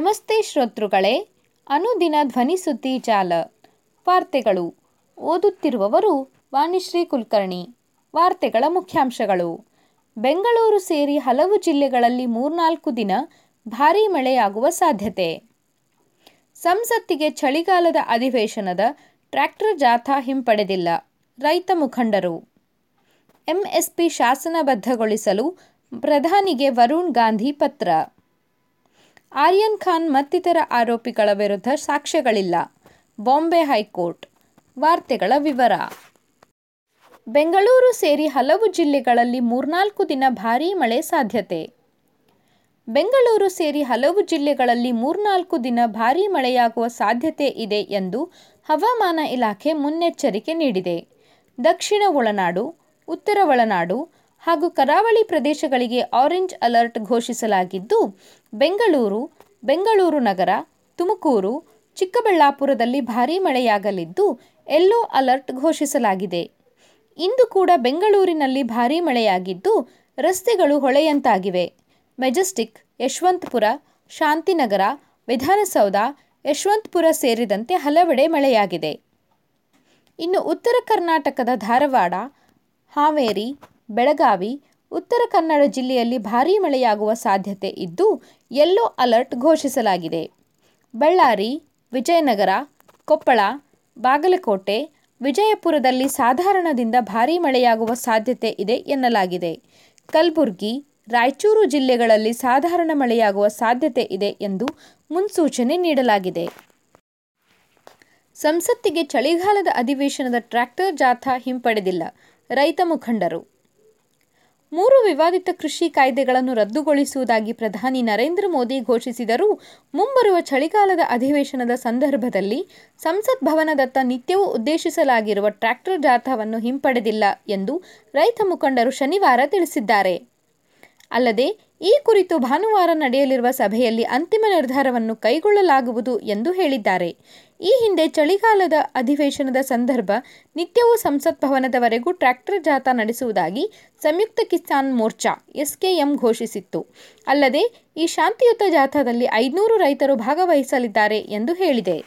ನಮಸ್ತೆ ಶ್ರೋತೃಗಳೇ, ಅನುದಿನ ಧ್ವನಿಸುದ್ದಿ ಜಾಲ. ವಾರ್ತೆಗಳು. ಓದುತ್ತಿರುವವರು ವಾಣಿಶ್ರೀ ಕುಲಕರ್ಣಿ. ವಾರ್ತೆಗಳ ಮುಖ್ಯಾಂಶಗಳು. ಬೆಂಗಳೂರು ಸೇರಿ ಹಲವು ಜಿಲ್ಲೆಗಳಲ್ಲಿ ಮೂರ್ನಾಲ್ಕು ದಿನ ಭಾರೀ ಮಳೆಯಾಗುವ ಸಾಧ್ಯತೆ. ಸಂಸತ್ತಿಗೆ ಚಳಿಗಾಲದ ಅಧಿವೇಶನದ ಟ್ರ್ಯಾಕ್ಟರ್ ಜಾಥಾ ಹಿಂಪಡೆದಿಲ್ಲ ರೈತ ಮುಖಂಡರು. ಎಂಎಸ್ಪಿ ಶಾಸನಬದ್ಧಗೊಳಿಸಲು ಪ್ರಧಾನಿಗೆ ವರುಣ್ ಗಾಂಧಿ ಪತ್ರ. ಆರ್ಯನ್ ಖಾನ್ ಮತ್ತಿತರ ಆರೋಪಿಗಳ ವಿರುದ್ಧ ಸಾಕ್ಷ್ಯಗಳಿಲ್ಲ. ಬಾಂಬೆ ಹೈಕೋರ್ಟ್. ವಾರ್ತೆಗಳ ವಿವರ. ಬೆಂಗಳೂರು ಸೇರಿ ಹಲವು ಜಿಲ್ಲೆಗಳಲ್ಲಿ ಮೂರ್ನಾಲ್ಕು ದಿನ ಭಾರೀ ಮಳೆ ಸಾಧ್ಯತೆ. ಬೆಂಗಳೂರು ಸೇರಿ ಹಲವು ಜಿಲ್ಲೆಗಳಲ್ಲಿ ಮೂರ್ನಾಲ್ಕು ದಿನ ಭಾರೀ ಮಳೆಯಾಗುವ ಸಾಧ್ಯತೆ ಇದೆ ಎಂದು ಹವಾಮಾನ ಇಲಾಖೆ ಮುನ್ನೆಚ್ಚರಿಕೆ ನೀಡಿದೆ. ದಕ್ಷಿಣ ಒಳನಾಡು, ಉತ್ತರ ಒಳನಾಡು ಹಾಗೂ ಕರಾವಳಿ ಪ್ರದೇಶಗಳಿಗೆ ಆರೆಂಜ್ ಅಲರ್ಟ್ ಘೋಷಿಸಲಾಗಿದ್ದು, ಬೆಂಗಳೂರು ಬೆಂಗಳೂರು ನಗರ, ತುಮಕೂರು, ಚಿಕ್ಕಬಳ್ಳಾಪುರದಲ್ಲಿ ಭಾರೀ ಮಳೆಯಾಗಲಿದ್ದು ಯೆಲ್ಲೋ ಅಲರ್ಟ್ ಘೋಷಿಸಲಾಗಿದೆ. ಇಂದು ಕೂಡ ಬೆಂಗಳೂರಿನಲ್ಲಿ ಭಾರೀ ಮಳೆಯಾಗಿದ್ದು, ರಸ್ತೆಗಳು ಹೊಳೆಯಂತಾಗಿವೆ. ಮೆಜೆಸ್ಟಿಕ್, ಯಶವಂತಪುರ, ಶಾಂತಿನಗರ, ವಿಧಾನಸೌಧ, ಯಶವಂತಪುರ ಸೇರಿದಂತೆ ಹಲವೆಡೆ ಮಳೆಯಾಗಿದೆ. ಇನ್ನು ಉತ್ತರ ಕರ್ನಾಟಕದ ಧಾರವಾಡ, ಹಾವೇರಿ ಬೆಳಗಾವಿ, ಉತ್ತರ ಕನ್ನಡ ಜಿಲ್ಲೆಯಲ್ಲಿ ಭಾರೀ ಮಳೆಯಾಗುವ ಸಾಧ್ಯತೆ ಇದ್ದು, ಯೆಲ್ಲೋ ಅಲರ್ಟ್ ಘೋಷಿಸಲಾಗಿದೆ. ಬಳ್ಳಾರಿ, ವಿಜಯನಗರ, ಕೊಪ್ಪಳ, ಬಾಗಲಕೋಟೆ, ವಿಜಯಪುರದಲ್ಲಿ ಸಾಧಾರಣದಿಂದ ಭಾರೀ ಮಳೆಯಾಗುವ ಸಾಧ್ಯತೆ ಇದೆ ಎನ್ನಲಾಗಿದೆ. ಕಲಬುರಗಿ, ರಾಯಚೂರು ಜಿಲ್ಲೆಗಳಲ್ಲಿ ಸಾಧಾರಣ ಮಳೆಯಾಗುವ ಸಾಧ್ಯತೆ ಇದೆ ಎಂದು ಮುನ್ಸೂಚನೆ ನೀಡಲಾಗಿದೆ. ಸಂಸತ್ತಿಗೆ ಚಳಿಗಾಲದ ಅಧಿವೇಶನದ ಟ್ರ್ಯಾಕ್ಟರ್ ಜಾಥಾ ಹಿಂಪಡೆದಿಲ್ಲ, ರೈತ ಮುಖಂಡರು. ಮೂರು ವಿವಾದಿತ ಕೃಷಿ ಕಾಯ್ದೆಗಳನ್ನು ರದ್ದುಗೊಳಿಸುವುದಾಗಿ ಪ್ರಧಾನಿ ನರೇಂದ್ರ ಮೋದಿ ಘೋಷಿಸಿದರೂ, ಮುಂಬರುವ ಚಳಿಗಾಲದ ಅಧಿವೇಶನದ ಸಂದರ್ಭದಲ್ಲಿ ಸಂಸತ್ ಭವನದತ್ತ ನಿತ್ಯವೂ ಉದ್ದೇಶಿಸಲಾಗಿರುವ ಟ್ರ್ಯಾಕ್ಟರ್ ಜಾಥಾವನ್ನು ಹಿಂಪಡೆದಿಲ್ಲ ಎಂದು ರೈತ ಮುಖಂಡರು ಶನಿವಾರ ತಿಳಿಸಿದ್ದಾರೆ. ಅಲ್ಲದೆ, ಈ ಕುರಿತು ಭಾನುವಾರ ನಡೆಯಲಿರುವ ಸಭೆಯಲ್ಲಿ ಅಂತಿಮ ನಿರ್ಧಾರವನ್ನು ಕೈಗೊಳ್ಳಲಾಗುವುದು ಎಂದು ಹೇಳಿದ್ದಾರೆ. ಈ ಹಿಂದೆ ಚಳಿಗಾಲದ ಅಧಿವೇಶನದ ಸಂದರ್ಭ ನಿತ್ಯವೂ ಸಂಸತ್ ಭವನದವರೆಗೂ ಟ್ರ್ಯಾಕ್ಟರ್ ಜಾಥಾ ನಡೆಸುವುದಾಗಿ ಸಂಯುಕ್ತ ಕಿಸಾನ್ ಮೋರ್ಚಾ ಎಸ್ಕೆಎಂ ಘೋಷಿಸಿತ್ತು. ಅಲ್ಲದೆ, ಈ ಶಾಂತಿಯುತ ಜಾಥಾದಲ್ಲಿ ಐದುನೂರು ರೈತರು ಭಾಗವಹಿಸಲಿದ್ದಾರೆ ಎಂದು ಹೇಳಿದೆ.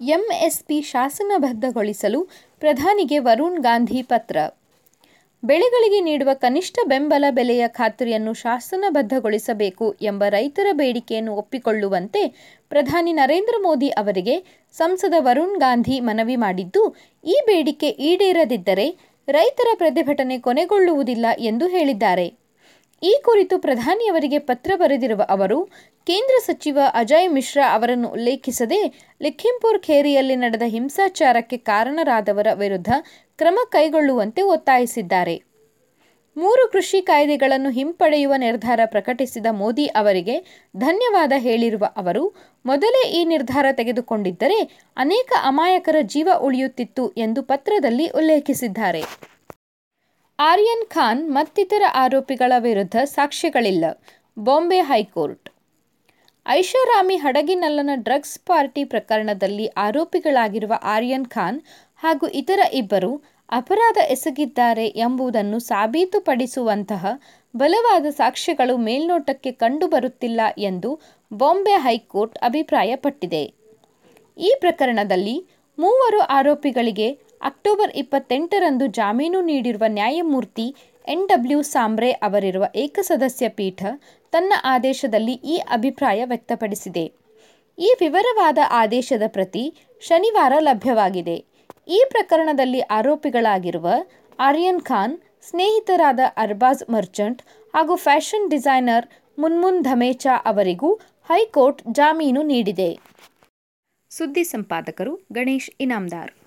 ಎಂಎಸ್ಪಿ ಶಾಸನಬದ್ಧಗೊಳಿಸಲು ಪ್ರಧಾನಿಗೆ ವರುಣ್ ಗಾಂಧಿ ಪತ್ರ ಬೆಳೆಗಳಿಗೆ ನೀಡುವ ಕನಿಷ್ಠ ಬೆಂಬಲ ಬೆಲೆಯ ಖಾತ್ರಿಯನ್ನು ಶಾಸನಬದ್ಧಗೊಳಿಸಬೇಕು ಎಂಬ ರೈತರ ಬೇಡಿಕೆಯನ್ನು ಒಪ್ಪಿಕೊಳ್ಳುವಂತೆ ಪ್ರಧಾನಿ ನರೇಂದ್ರ ಮೋದಿ ಅವರಿಗೆ ಸಂಸದ ವರುಣ್ ಗಾಂಧಿ ಮನವಿ ಮಾಡಿದ್ದು, ಈ ಬೇಡಿಕೆ ಈಡೇರದಿದ್ದರೆ ರೈತರ ಪ್ರತಿಭಟನೆ ಕೊನೆಗೊಳ್ಳುವುದಿಲ್ಲ ಎಂದು ಹೇಳಿದ್ದಾರೆ. ಈ ಕುರಿತು ಪ್ರಧಾನಿಯವರಿಗೆ ಪತ್ರ ಬರೆದಿರುವ ಅವರು, ಕೇಂದ್ರ ಸಚಿವ ಅಜಯ್ ಮಿಶ್ರಾ ಅವರನ್ನು ಉಲ್ಲೇಖಿಸದೆ ಲಿಖಿಂಪುರ್ ಖೇರಿಯಲ್ಲಿ ನಡೆದ ಹಿಂಸಾಚಾರಕ್ಕೆ ಕಾರಣರಾದವರ ವಿರುದ್ಧ ಕ್ರಮ ಕೈಗೊಳ್ಳುವಂತೆ ಒತ್ತಾಯಿಸಿದ್ದಾರೆ. ಮೂರು ಕೃಷಿ ಕಾಯ್ದೆಗಳನ್ನು ಹಿಂಪಡೆಯುವ ನಿರ್ಧಾರ ಪ್ರಕಟಿಸಿದ ಮೋದಿ ಅವರಿಗೆ ಧನ್ಯವಾದ ಹೇಳಿರುವ ಅವರು, ಮೊದಲೇ ಈ ನಿರ್ಧಾರ ತೆಗೆದುಕೊಂಡಿದ್ದರೆ ಅನೇಕ ಅಮಾಯಕರ ಜೀವ ಉಳಿಯುತ್ತಿತ್ತು ಎಂದು ಪತ್ರದಲ್ಲಿ ಉಲ್ಲೇಖಿಸಿದ್ದಾರೆ. ಆರ್ಯನ್ ಖಾನ್ ಮತ್ತಿತರ ಆರೋಪಿಗಳ ವಿರುದ್ಧ ಸಾಕ್ಷ್ಯಗಳಿಲ್ಲ. ಬಾಂಬೆ ಹೈಕೋರ್ಟ್. ಐಷಾರಾಮಿ ಹಡಗಿನಲ್ಲನ ಡ್ರಗ್ಸ್ ಪಾರ್ಟಿ ಪ್ರಕರಣದಲ್ಲಿ ಆರೋಪಿಗಳಾಗಿರುವ ಆರ್ಯನ್ ಖಾನ್ ಹಾಗೂ ಇತರ ಇಬ್ಬರು ಅಪರಾಧ ಎಸಗಿದ್ದಾರೆ ಎಂಬುದನ್ನು ಸಾಬೀತುಪಡಿಸುವಂತಹ ಬಲವಾದ ಸಾಕ್ಷ್ಯಗಳು ಮೇಲ್ನೋಟಕ್ಕೆ ಕಂಡುಬರುತ್ತಿಲ್ಲ ಎಂದು ಬಾಂಬೆ ಹೈಕೋರ್ಟ್ ಅಭಿಪ್ರಾಯಪಟ್ಟಿದೆ. ಈ ಪ್ರಕರಣದಲ್ಲಿ ಮೂವರು ಆರೋಪಿಗಳಿಗೆ ಅಕ್ಟೋಬರ್ ಇಪ್ಪತ್ತೆಂಟರಂದು ಜಾಮೀನು ನೀಡಿರುವ ನ್ಯಾಯಮೂರ್ತಿ ಎನ್ ಡಬ್ಲ್ಯೂ ಸಾಂಬ್ರೆ ಅವರಿರುವ ಏಕಸದಸ್ಯ ಪೀಠ ತನ್ನ ಆದೇಶದಲ್ಲಿ ಈ ಅಭಿಪ್ರಾಯ ವ್ಯಕ್ತಪಡಿಸಿದೆ. ಈ ವಿವರವಾದ ಆದೇಶದ ಪ್ರತಿ ಶನಿವಾರ ಲಭ್ಯವಾಗಿದೆ. ಈ ಪ್ರಕರಣದಲ್ಲಿ ಆರೋಪಿಗಳಾಗಿರುವ ಆರ್ಯನ್ ಖಾನ್, ಸ್ನೇಹಿತರಾದ ಅರ್ಬಾಜ್ ಮರ್ಚೆಂಟ್ ಹಾಗೂ ಫ್ಯಾಷನ್ ಡಿಸೈನರ್ ಮುನ್ಮುನ್ ಧಮೇಚಾ ಅವರಿಗೂ ಹೈಕೋರ್ಟ್ ಜಾಮೀನು ನೀಡಿದೆ. ಸುದ್ದಿ ಸಂಪಾದಕರು ಗಣೇಶ್ ಇನಾಮ್ದಾರ್.